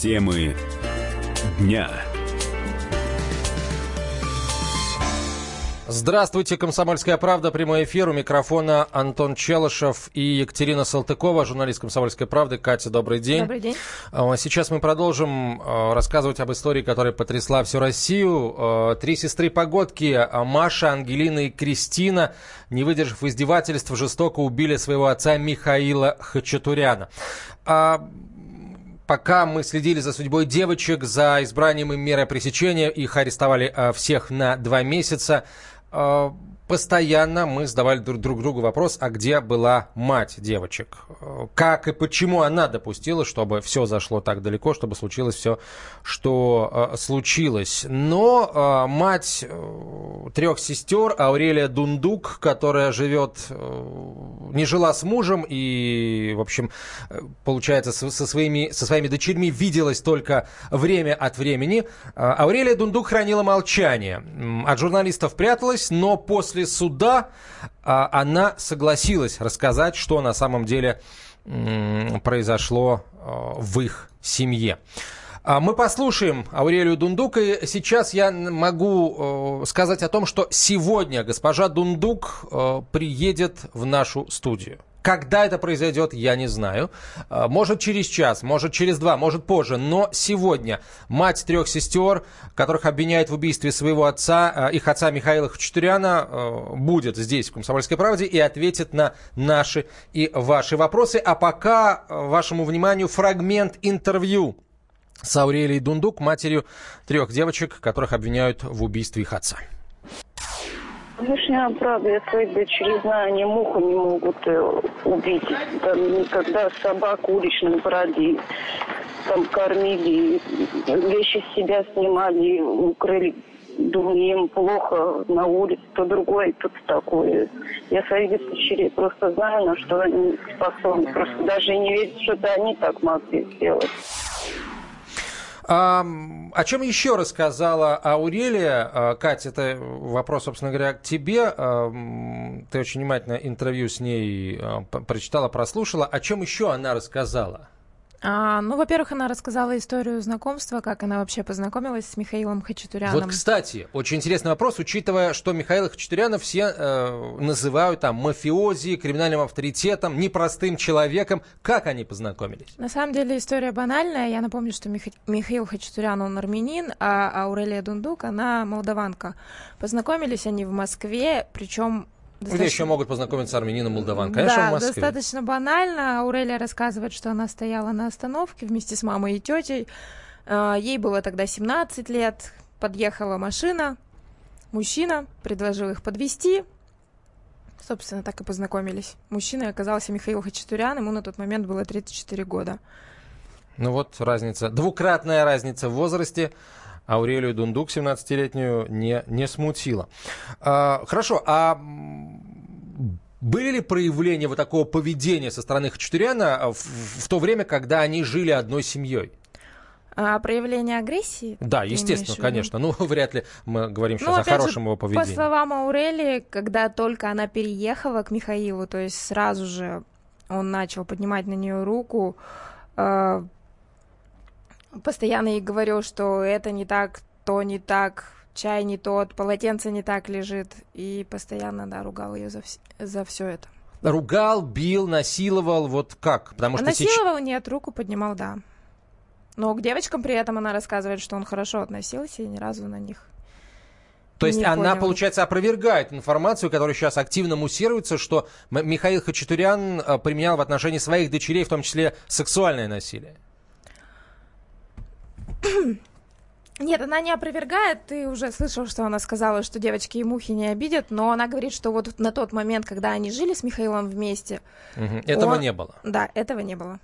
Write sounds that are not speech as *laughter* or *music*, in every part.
Темы дня. Здравствуйте, «Комсомольская правда», прямой эфир. У микрофона Антон Челышев и Екатерина Салтыкова, журналист «Комсомольской правды». Катя, добрый день. Добрый день. А, Сейчас мы продолжим а, рассказывать об истории, которая потрясла всю Россию. А, Три сестры погодки, Маша, Ангелина и Кристина, не выдержав издевательств, жестоко убили своего отца Михаила Хачатуряна. Пока мы следили за судьбой девочек, за избранием им меры пресечения, их арестовали а, всех на два месяца. Постоянно мы задавали друг, друг другу вопрос, а где была мать девочек? Как и почему она допустила, чтобы все зашло так далеко, чтобы случилось все, что э, случилось. Но э, мать э, трех сестер, Аурелия Дундук, которая живет, э, не жила с мужем и, в общем, э, получается, со, со своими, со своими дочерьми виделась только время от времени. Э, Аурелия Дундук хранила молчание. От журналистов пряталась, но после суда а, она согласилась рассказать, что на самом деле произошло а, в их семье. А, Мы послушаем Аурелию Дундук, и сейчас я могу э, сказать о том, что сегодня госпожа Дундук э, приедет в нашу студию. Когда это произойдет, я не знаю. А, Может через час, может через два, может позже. Но сегодня мать трех сестер, которых обвиняют в убийстве своего отца, а, их отца Михаила Хачатуряна, э, будет здесь, в «Комсомольской правде», и ответит на наши и ваши вопросы. А пока вашему вниманию фрагмент интервью с Аурелией Дундук, матерью трех девочек, которых обвиняют в убийстве их отца. Конечно, правда, я своих дочерей знаю, они муху не могут э, убить. Там никогда собак уличных брали, там кормили, вещи с себя снимали, укрыли. Думали, им плохо на улице, то другое, тут такое. Я своих дочерей просто знаю, на что они способны. Просто даже не верить, что это они так могли сделать. А, о чем еще рассказала Аурелия? А, Катя, это вопрос, собственно говоря, к тебе. Ты очень внимательно интервью с ней а, прочитала, прослушала. О чем еще она рассказала? А, ну, во-первых, она рассказала историю знакомства, как она вообще познакомилась с Михаилом Хачатуряном. Вот, кстати, очень интересный вопрос, учитывая, что Михаила Хачатуряна все э, называют там мафиози, криминальным авторитетом, непростым человеком. Как они познакомились? На самом деле история банальная. Я напомню, что Миха- Михаил Хачатурян, он армянин, а Аурелия Дундук, она молдаванка. Познакомились они в Москве, причем Где еще могут познакомиться армянин и молдаван? Конечно, да, в Москве. достаточно банально. Аурелия рассказывает, что она стояла на остановке вместе с мамой и тетей. А, Ей было тогда 17 лет. Подъехала машина. Мужчина предложил их подвести. Собственно, так и познакомились. Мужчиной оказался Михаил Хачатурян. Ему на тот момент было 34 года. Ну вот разница, двукратная разница в возрасте. Аурелию Дундук, 17-летнюю, не, не смутила. А, хорошо, а были ли проявления вот такого поведения со стороны Хачатуряна в, в то время, когда они жили одной семьей? А проявление агрессии? Да, естественно, конечно. Ну, *laughs* вряд ли мы говорим сейчас Ну, о опять же, хорошем его По поведении. словам Аурелии, когда только она переехала к Михаилу, то есть сразу же он начал поднимать на нее руку, э, постоянно ей говорил, что это не так, то не так, чай не тот, полотенце не так лежит, и постоянно, да, ругал ее за, вс- за все это. Ругал, бил, насиловал, вот как? Потому что сейчас... Насиловал, нет, руку поднимал, да. Но к девочкам при этом она рассказывает, что он хорошо относился и ни разу на них То есть Не она, поняла. получается, опровергает информацию, которая сейчас активно муссируется, что Михаил Хачатурян э, применял в отношении своих дочерей, в том числе сексуальное насилие. *clears throat* Нет, она не опровергает. Ты уже слышал, что она сказала, что девочки и мухи не обидят, но она говорит, что вот на тот момент, когда они жили с Михаилом вместе. Этого Он- не было. да, этого не было.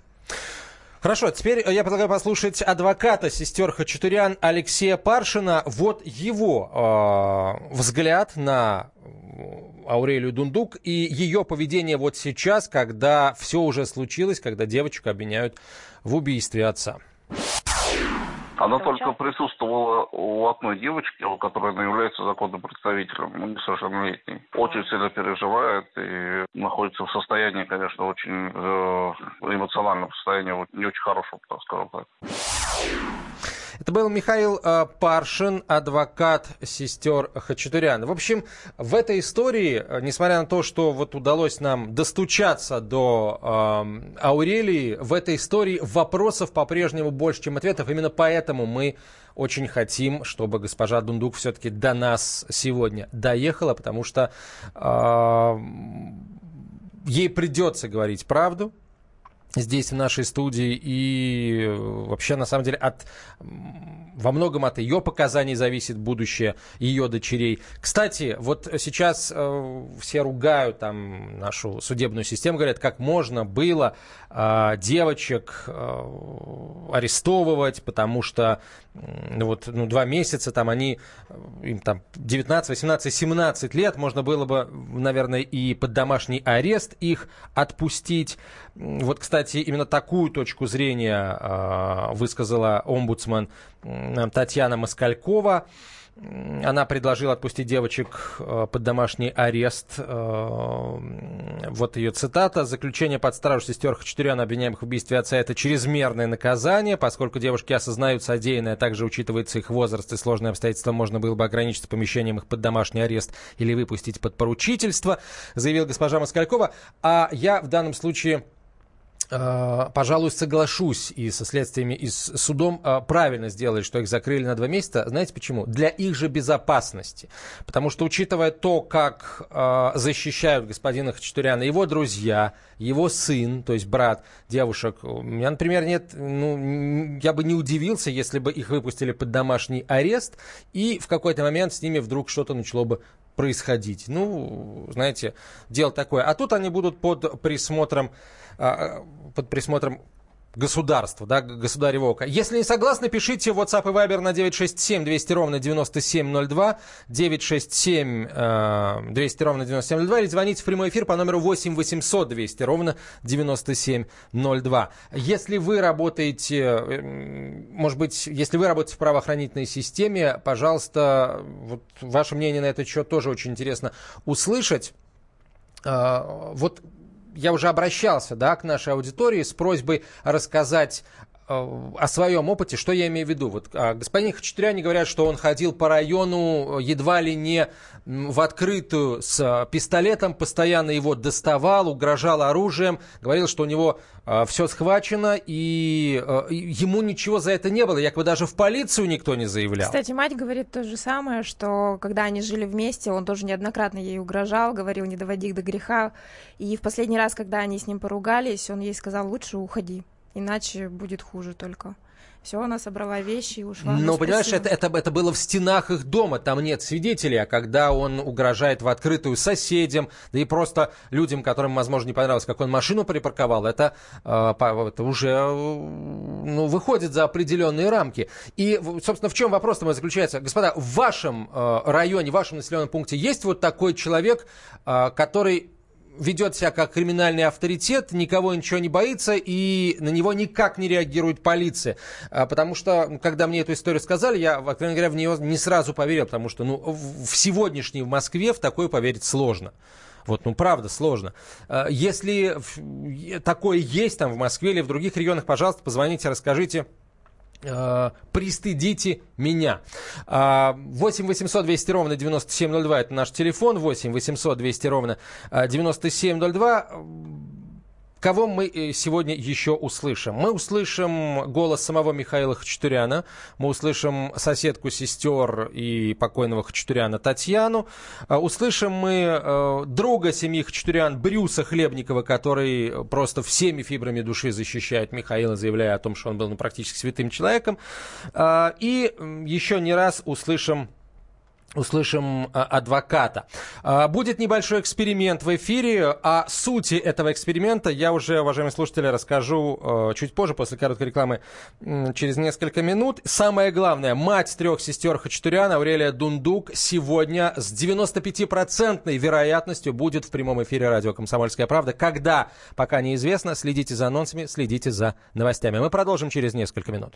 Хорошо, теперь э, я предлагаю послушать адвоката сестер Хачатурян Алексея Паршина. Вот его э, взгляд на э, Аурелию Дундук и ее поведение вот сейчас, когда все уже случилось, когда девочек обвиняют в убийстве отца. Она только присутствовала у одной девочки, которая является законным представителем, ну, несовершеннолетней. Очень сильно переживает и находится в состоянии, конечно, очень э, эмоциональном состоянии, не очень хорошем, так скажем так. Это был Михаил э, Паршин, адвокат сестер Хачатурян. В общем, в этой истории, э, несмотря на то, что вот удалось нам достучаться до э, Аурелии, в этой истории вопросов по-прежнему больше, чем ответов. Именно поэтому мы очень хотим, чтобы госпожа Дундук все-таки до нас сегодня доехала, потому что э, ей придется говорить правду, здесь, в нашей студии, и э, вообще, на самом деле, от, во многом от ее показаний зависит будущее ее дочерей. Кстати, вот сейчас э, все ругают там нашу судебную систему, говорят, как можно было э, девочек э, арестовывать, потому что ну, вот, ну, два месяца, там они, им там 19, 18, 17 лет, можно было бы, наверное, и под домашний арест их отпустить. Вот, кстати, именно такую точку зрения э, высказала омбудсман э, Татьяна Москалькова. Она предложила отпустить девочек э, под домашний арест. Э, вот ее цитата. «Заключение под стражу сестер Хачатуряна, обвиняемых в убийстве отца, это чрезмерное наказание, поскольку девушки осознают содеянное, а также учитывается их возраст и сложные обстоятельства, можно было бы ограничиться помещением их под домашний арест или выпустить под поручительство», заявила госпожа Москалькова. А я в данном случае пожалуй, соглашусь и со следствиями, и с судом э, правильно сделали, что их закрыли на два месяца. Знаете почему? Для их же безопасности. Потому что, учитывая то, как э, защищают господина Хачатуряна его друзья, его сын, то есть брат девушек, у меня, например, нет, ну, я бы не удивился, если бы их выпустили под домашний арест, и в какой-то момент с ними вдруг что-то начало бы происходить. Ну, знаете, дело такое. А тут они будут под присмотром а, под присмотром государства, да, государевого. Если не согласны, пишите WhatsApp и Viber на 967 200 ровно 9702, 967 200 ровно 9702 или звоните в прямой эфир по номеру 8 800 200 ровно 9702. Если вы работаете, э, может быть, если вы работаете в правоохранительной системе, пожалуйста, вот ваше мнение на этот счет тоже очень интересно услышать. А, вот я уже обращался да, к нашей аудитории с просьбой рассказать о своем опыте, что я имею в виду. Вот а, господин Хачатуряне говорят, что он ходил по району едва ли не в открытую с пистолетом, постоянно его доставал, угрожал оружием, говорил, что у него э, все схвачено, и э, ему ничего за это не было. Якобы даже в полицию никто не заявлял. Кстати, мать говорит то же самое, что когда они жили вместе, он тоже неоднократно ей угрожал, говорил, не доводи их до греха. И в последний раз, когда они с ним поругались, он ей сказал, лучше уходи, иначе будет хуже только. Все, она собрала вещи и ушла. Но, понимаешь, это, это, это было в стенах их дома, там нет свидетелей, а когда он угрожает в открытую соседям, да и просто людям, которым, возможно, не понравилось, как он машину припарковал, это, э, это уже ну, выходит за определенные рамки. И, собственно, в чем вопрос мой заключается? Господа, в вашем э, районе, в вашем населенном пункте есть вот такой человек, э, который ведет себя как криминальный авторитет, никого ничего не боится, и на него никак не реагирует полиция. А, потому что, когда мне эту историю сказали, я, откровенно говоря, в нее не сразу поверил, потому что ну, в сегодняшней в Москве в такое поверить сложно. Вот, ну, правда, сложно. А, если такое есть там в Москве или в других регионах, пожалуйста, позвоните, расскажите. Э, пристыдите меня. 8 800 200 ровно 9702 это наш телефон. 8 800 200 ровно 9702. Кого мы э, сегодня еще услышим? Мы услышим голос самого Михаила Хачатуряна, мы услышим соседку сестер и покойного Хачатуряна Татьяну, э, услышим мы э, друга семьи Хачатурян Брюса Хлебникова, который просто всеми фибрами души защищает Михаила, заявляя о том, что он был ну, практически святым человеком. И еще не раз услышим услышим а, адвоката. А, будет небольшой эксперимент в эфире. О сути этого эксперимента я уже, уважаемые слушатели, расскажу а, чуть позже, после короткой рекламы, через несколько минут. Самое главное, мать трех сестер Хачатуряна, Аурелия Дундук, сегодня с 95% вероятностью будет в прямом эфире радио «Комсомольская правда». Когда, пока неизвестно, следите за анонсами, следите за новостями. Мы продолжим через несколько минут.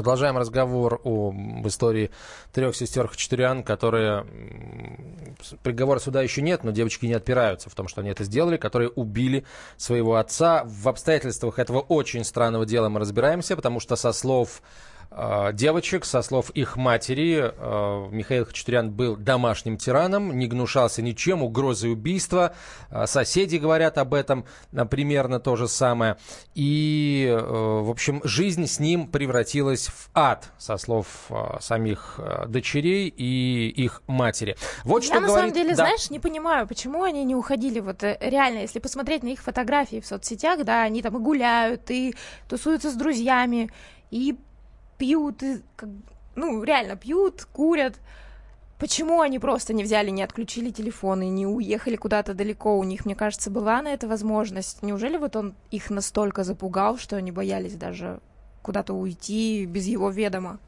Продолжаем разговор об истории трех сестер Хачатурян, которые... Приговора суда еще нет, но девочки не отпираются в том, что они это сделали, которые убили своего отца. В обстоятельствах этого очень странного дела мы разбираемся, потому что со слов девочек. Со слов их матери, э, Михаил Хачатурян был домашним тираном, не гнушался ничем, угрозы убийства. Э, соседи говорят об этом примерно то же самое. И, в общем, жизнь с ним превратилась в ад, со слов самих дочерей и их матери. Вот Я что на говорит... самом деле, да. знаешь, не понимаю, почему они не уходили. Вот реально, если посмотреть на их фотографии в соцсетях, да, они там и гуляют, и тусуются с друзьями, и пьют, как, ну, реально пьют, курят. Почему они просто не взяли, не отключили телефоны, не уехали куда-то далеко? У них, мне кажется, была на это возможность. Неужели вот он их настолько запугал, что они боялись даже куда-то уйти без его ведома?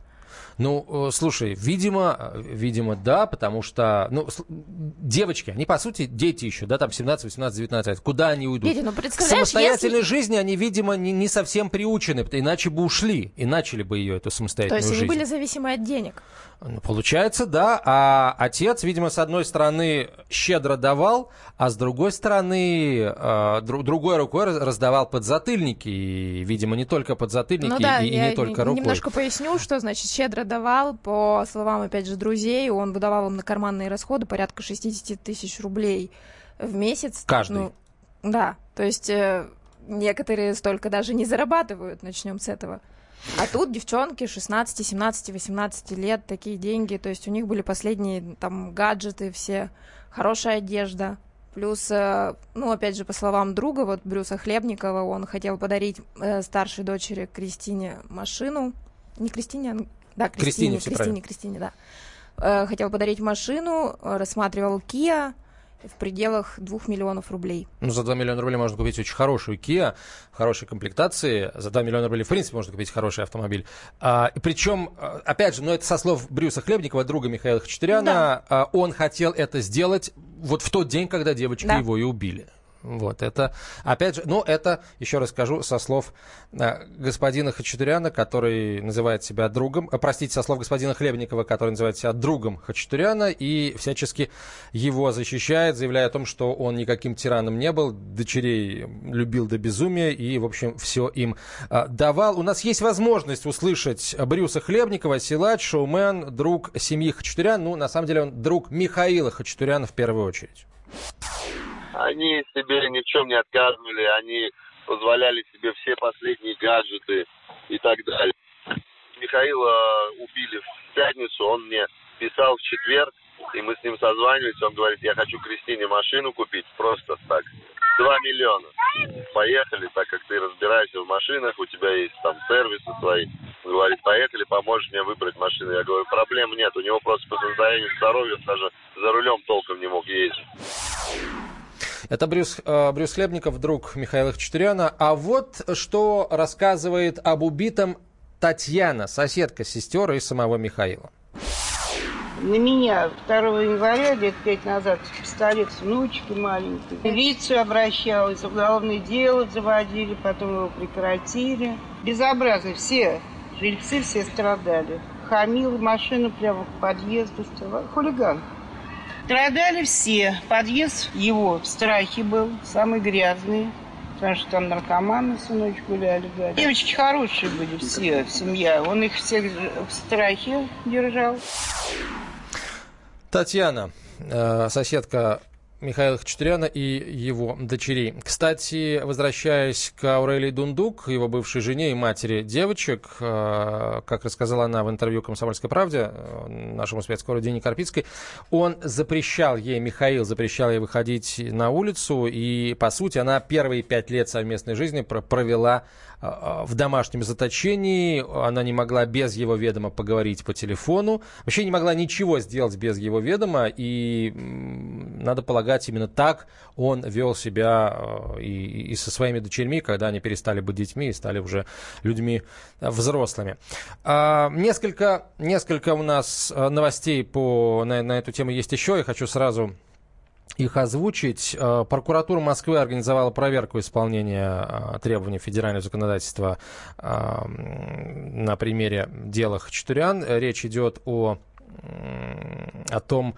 Ну, э, слушай, видимо, э, видимо, да, потому что, ну, девочки, они, по сути, дети еще, да, там 17, 18, 19 лет. Куда они уйдут? Дети, ну, К самостоятельной если... жизни они, видимо, не, не совсем приучены, иначе бы ушли и начали бы ее, эту самостоятельную жизнь. То есть они были зависимы от денег? Ну, получается, да. А отец, видимо, с одной стороны щедро давал, а с другой стороны э, дру- другой рукой раздавал подзатыльники. И, видимо, не только подзатыльники ну, да, и, и не только рукой. Немножко поясню, что значит щедро давал. По словам, опять же, друзей, он выдавал им на карманные расходы порядка 60 тысяч рублей в месяц. Каждый? Ну, да, то есть э, некоторые столько даже не зарабатывают, начнем с этого. А тут девчонки 16, 17, 18 лет, такие деньги, то есть у них были последние там гаджеты все, хорошая одежда. Плюс, э, ну, опять же, по словам друга, вот Брюса Хлебникова, он хотел подарить э, старшей дочери Кристине машину. Не Кристине, а... Да, Кристине, Кристине, Кристине, Кристине, да. Э, хотел подарить машину, рассматривал Kia, в пределах 2 миллионов рублей. Ну, за 2 миллиона рублей можно купить очень хорошую Kia, хорошей комплектации. За 2 миллиона рублей, в принципе, можно купить хороший автомобиль. А, и причем, а, опять же, ну, это со слов Брюса Хлебникова, друга Михаила Хачатуряна, да. а, он хотел это сделать вот в тот день, когда девочки да. его и убили. Вот это, опять же, ну, это, еще раз скажу, со слов э, господина Хачатуряна, который называет себя другом, э, простите, со слов господина Хлебникова, который называет себя другом Хачатуряна и всячески его защищает, заявляя о том, что он никаким тираном не был, дочерей любил до безумия и, в общем, все им э, давал. У нас есть возможность услышать Брюса Хлебникова, силач, шоумен, друг семьи Хачатурян, ну, на самом деле, он друг Михаила Хачатуряна в первую очередь. Они себе ни в чем не отказывали, они позволяли себе все последние гаджеты и так далее. Михаила убили в пятницу, он мне писал в четверг, и мы с ним созванивались, он говорит, я хочу Кристине машину купить, просто так. Два миллиона. Поехали, так как ты разбираешься в машинах, у тебя есть там сервисы свои. Он говорит, поехали, поможешь мне выбрать машину. Я говорю, проблем нет, у него просто по состоянию здоровья даже за рулем толком не мог ездить. Это Брюс, э, Брюс Хлебников, друг Михаила Хачатуряна. А вот что рассказывает об убитом Татьяна, соседка сестер и самого Михаила. На меня 2 января, лет пять назад, пистолет с внучкой маленькой. В милицию обращалась, уголовное дело заводили, потом его прекратили. Безобразно, все жильцы все страдали. Хамил машину прямо к подъезду, хулиган. Страдали все. Подъезд его в страхе был, самый грязный. Потому что там наркоманы всю ночь гуляли. Говорят. Девочки хорошие были все, семья. Он их всех в страхе держал. Татьяна, э, соседка Михаила Хачатуряна и его дочерей. Кстати, возвращаясь к Аурелии Дундук, его бывшей жене и матери девочек, э, как рассказала она в интервью «Комсомольской правде», э, нашему спецкору Дине Карпицкой, он запрещал ей, Михаил запрещал ей выходить на улицу, и, по сути, она первые пять лет совместной жизни провела э, в домашнем заточении. Она не могла без его ведома поговорить по телефону. Вообще не могла ничего сделать без его ведома. И, надо полагать, именно так он вел себя э, и, и со своими дочерьми, когда они перестали быть детьми и стали уже людьми взрослыми. А, несколько, несколько у нас э, новостей по, на, на эту тему есть еще. Я хочу сразу их озвучить. Э, прокуратура Москвы организовала проверку исполнения требований федерального законодательства на примере дела Хачатурян. Речь идет о, о том,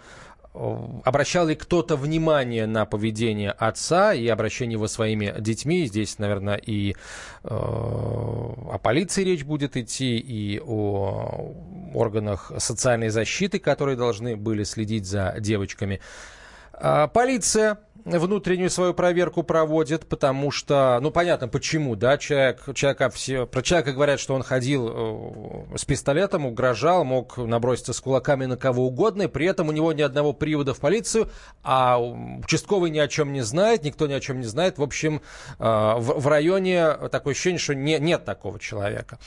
обращал ли кто-то внимание на поведение отца и обращение его своими детьми. Здесь, наверное, и э, о полиции речь будет идти, и о органах социальной защиты, которые должны были следить за девочками. А, полиция внутреннюю свою проверку проводит, потому что, ну, понятно, почему, да, человек, человека все, про человека говорят, что он ходил э, с пистолетом, угрожал, мог наброситься с кулаками на кого угодно, и при этом у него ни одного привода в полицию, а участковый ни о чем не знает, никто ни о чем не знает. В общем, э, в, районе такое ощущение, что не, нет такого человека.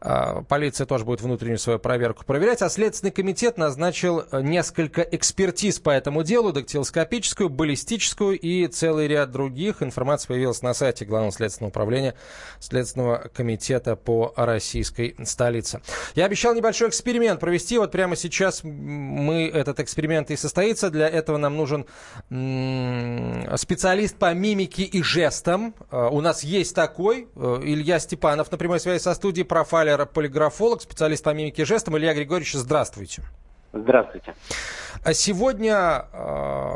Э, полиция тоже будет внутреннюю свою проверку проверять, а Следственный комитет назначил несколько экспертиз по этому делу, дактилоскопическую, баллистическую, Московскую и целый ряд других. Информация появилась на сайте Главного следственного управления Следственного комитета по российской столице. Я обещал небольшой эксперимент провести. Вот прямо сейчас мы этот эксперимент и состоится. Для этого нам нужен специалист по мимике и жестам. Э, у нас есть такой. Э, Илья Степанов на прямой связи со студией, профайлер, полиграфолог, специалист по мимике и жестам. Илья Григорьевич, здравствуйте. Здравствуйте. А сегодня э,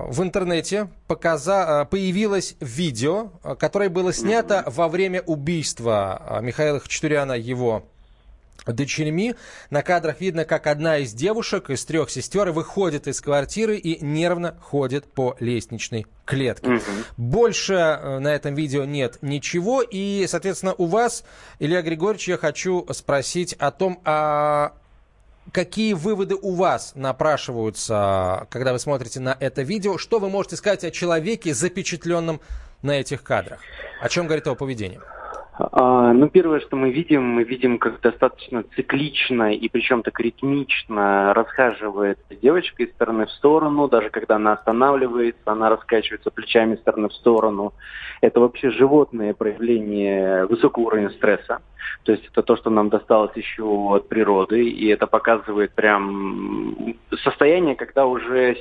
в интернете показа, э, появилось видео, которое было снято mm-hmm. во время убийства э, Михаила Хачатуряна его дочерьми. На кадрах видно, как одна из девушек из трех сестер выходит из квартиры и нервно ходит по лестничной клетке. Угу. Больше на этом видео нет ничего. И, соответственно, у вас, Илья Григорьевич, я хочу спросить о том, а Какие выводы у вас напрашиваются, когда вы смотрите на это видео? Что вы можете сказать о человеке, запечатленном на этих кадрах? О чем говорит его поведение? А, ну, первое, что мы видим, мы видим, как достаточно циклично и причем так ритмично расхаживает девочка из стороны в сторону. Даже когда она останавливается, она раскачивается плечами из стороны в сторону. Это вообще животное проявление высокого уровня стресса. То есть это то, что нам досталось еще от природы, и это показывает прям состояние, когда уже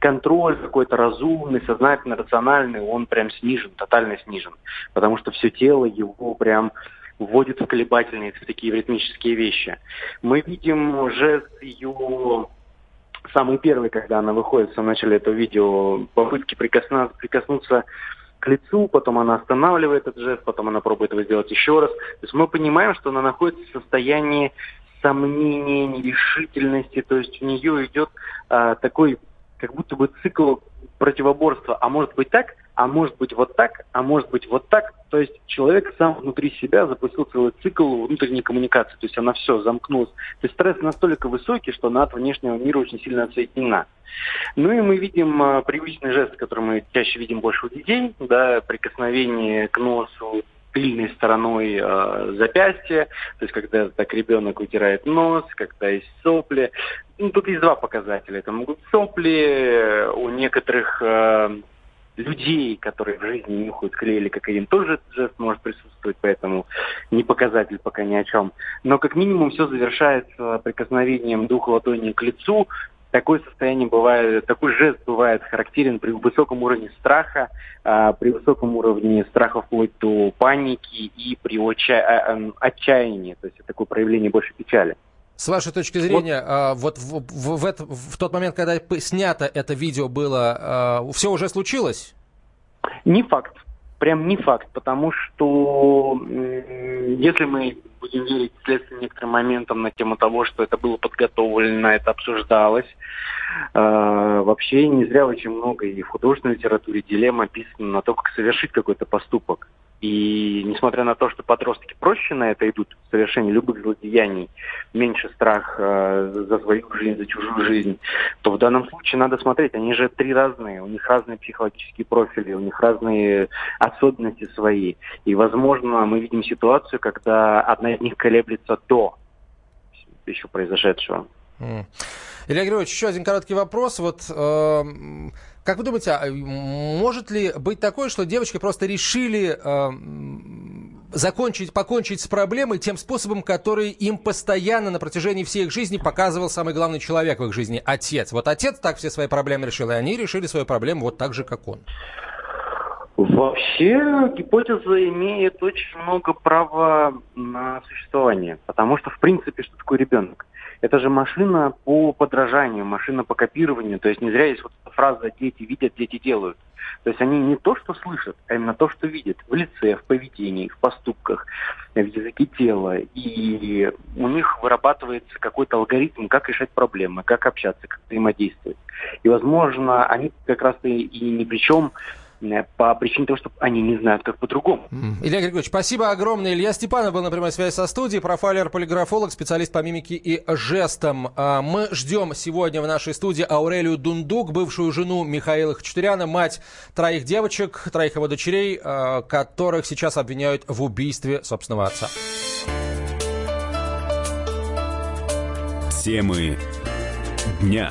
контроль какой-то разумный, сознательный, рациональный, он прям снижен, тотально снижен. Потому что все тело его прям вводит в колебательные, в такие ритмические вещи. Мы видим жест ее самый первый, когда она выходит в самом начале этого видео, попытки прикоснуться, прикоснуться к лицу, потом она останавливает этот жест, потом она пробует его сделать еще раз. То есть мы понимаем, что она находится в состоянии сомнения, нерешительности, то есть у нее идет а, такой как будто бы цикл противоборства, а может быть так, а может быть вот так, а может быть вот так. То есть человек сам внутри себя запустил целый цикл внутренней коммуникации, то есть она все замкнулась. То есть стресс настолько высокий, что она от внешнего мира очень сильно отсоединена. Ну и мы видим а, привычный жест, который мы чаще видим больше у детей, да, прикосновение к носу, тыльной стороной э, запястья, то есть когда так ребенок утирает нос, когда есть сопли. Ну, тут есть два показателя. Это могут сопли у некоторых э, людей, которые в жизни нюхают клей или кокаин, тоже этот жест может присутствовать, поэтому не показатель пока ни о чем. Но как минимум все завершается прикосновением двух ладоней к лицу, такое состояние бывает, такой жест бывает характерен при высоком уровне страха, а, при высоком уровне страха вплоть до паники и при отча... А, а, отчаянии, то есть это такое проявление больше печали. С вашей точки зрения, вот, вот в, в, в, в тот момент, когда снято это видео было, все уже случилось? Не факт. Прям не факт, потому что если мы будем верить следственным некоторым моментам на тему того, что это было подготовлено, это обсуждалось. Э, вообще не зря очень много и в художественной литературе дилемма описано на то, как совершить какой-то поступок. И несмотря на то, что подростки проще на это идут, в совершении любых злодеяний, меньше страх э, за свою жизнь, за чужую жизнь, то в данном случае надо смотреть, они же три разные, у них разные психологические профили, у них разные особенности свои. И, возможно, мы видим ситуацию, когда одна из них колеблется до еще произошедшего. Mm. Илья Григорьевич, еще один короткий вопрос. Вот э, как вы думаете, а, может ли быть такое, что девочки просто решили э, закончить, покончить с проблемой тем способом, который им постоянно на протяжении всей их жизни показывал самый главный человек в их жизни – отец. Вот отец так все свои проблемы решил, и они решили свою проблему вот так же, как он. Вообще гипотеза имеет очень много права на существование, потому что, в принципе, что такое ребенок? Это же машина по подражанию, машина по копированию. То есть не зря есть вот фраза «дети видят, дети делают». То есть они не то, что слышат, а именно то, что видят в лице, в поведении, в поступках, в языке тела. И у них вырабатывается какой-то алгоритм, как решать проблемы, как общаться, как взаимодействовать. И, возможно, они как раз-то и ни при чем по причине того, что они не знают, как по-другому. Илья Григорьевич, спасибо огромное. Илья Степанов был на прямой связи со студией, профайлер, полиграфолог, специалист по мимике и жестам. А, мы ждем сегодня в нашей студии Аурелию Дундук, бывшую жену Михаила Хачатуряна, мать троих девочек, троих его дочерей, а, которых сейчас обвиняют в убийстве собственного отца. Темы дня.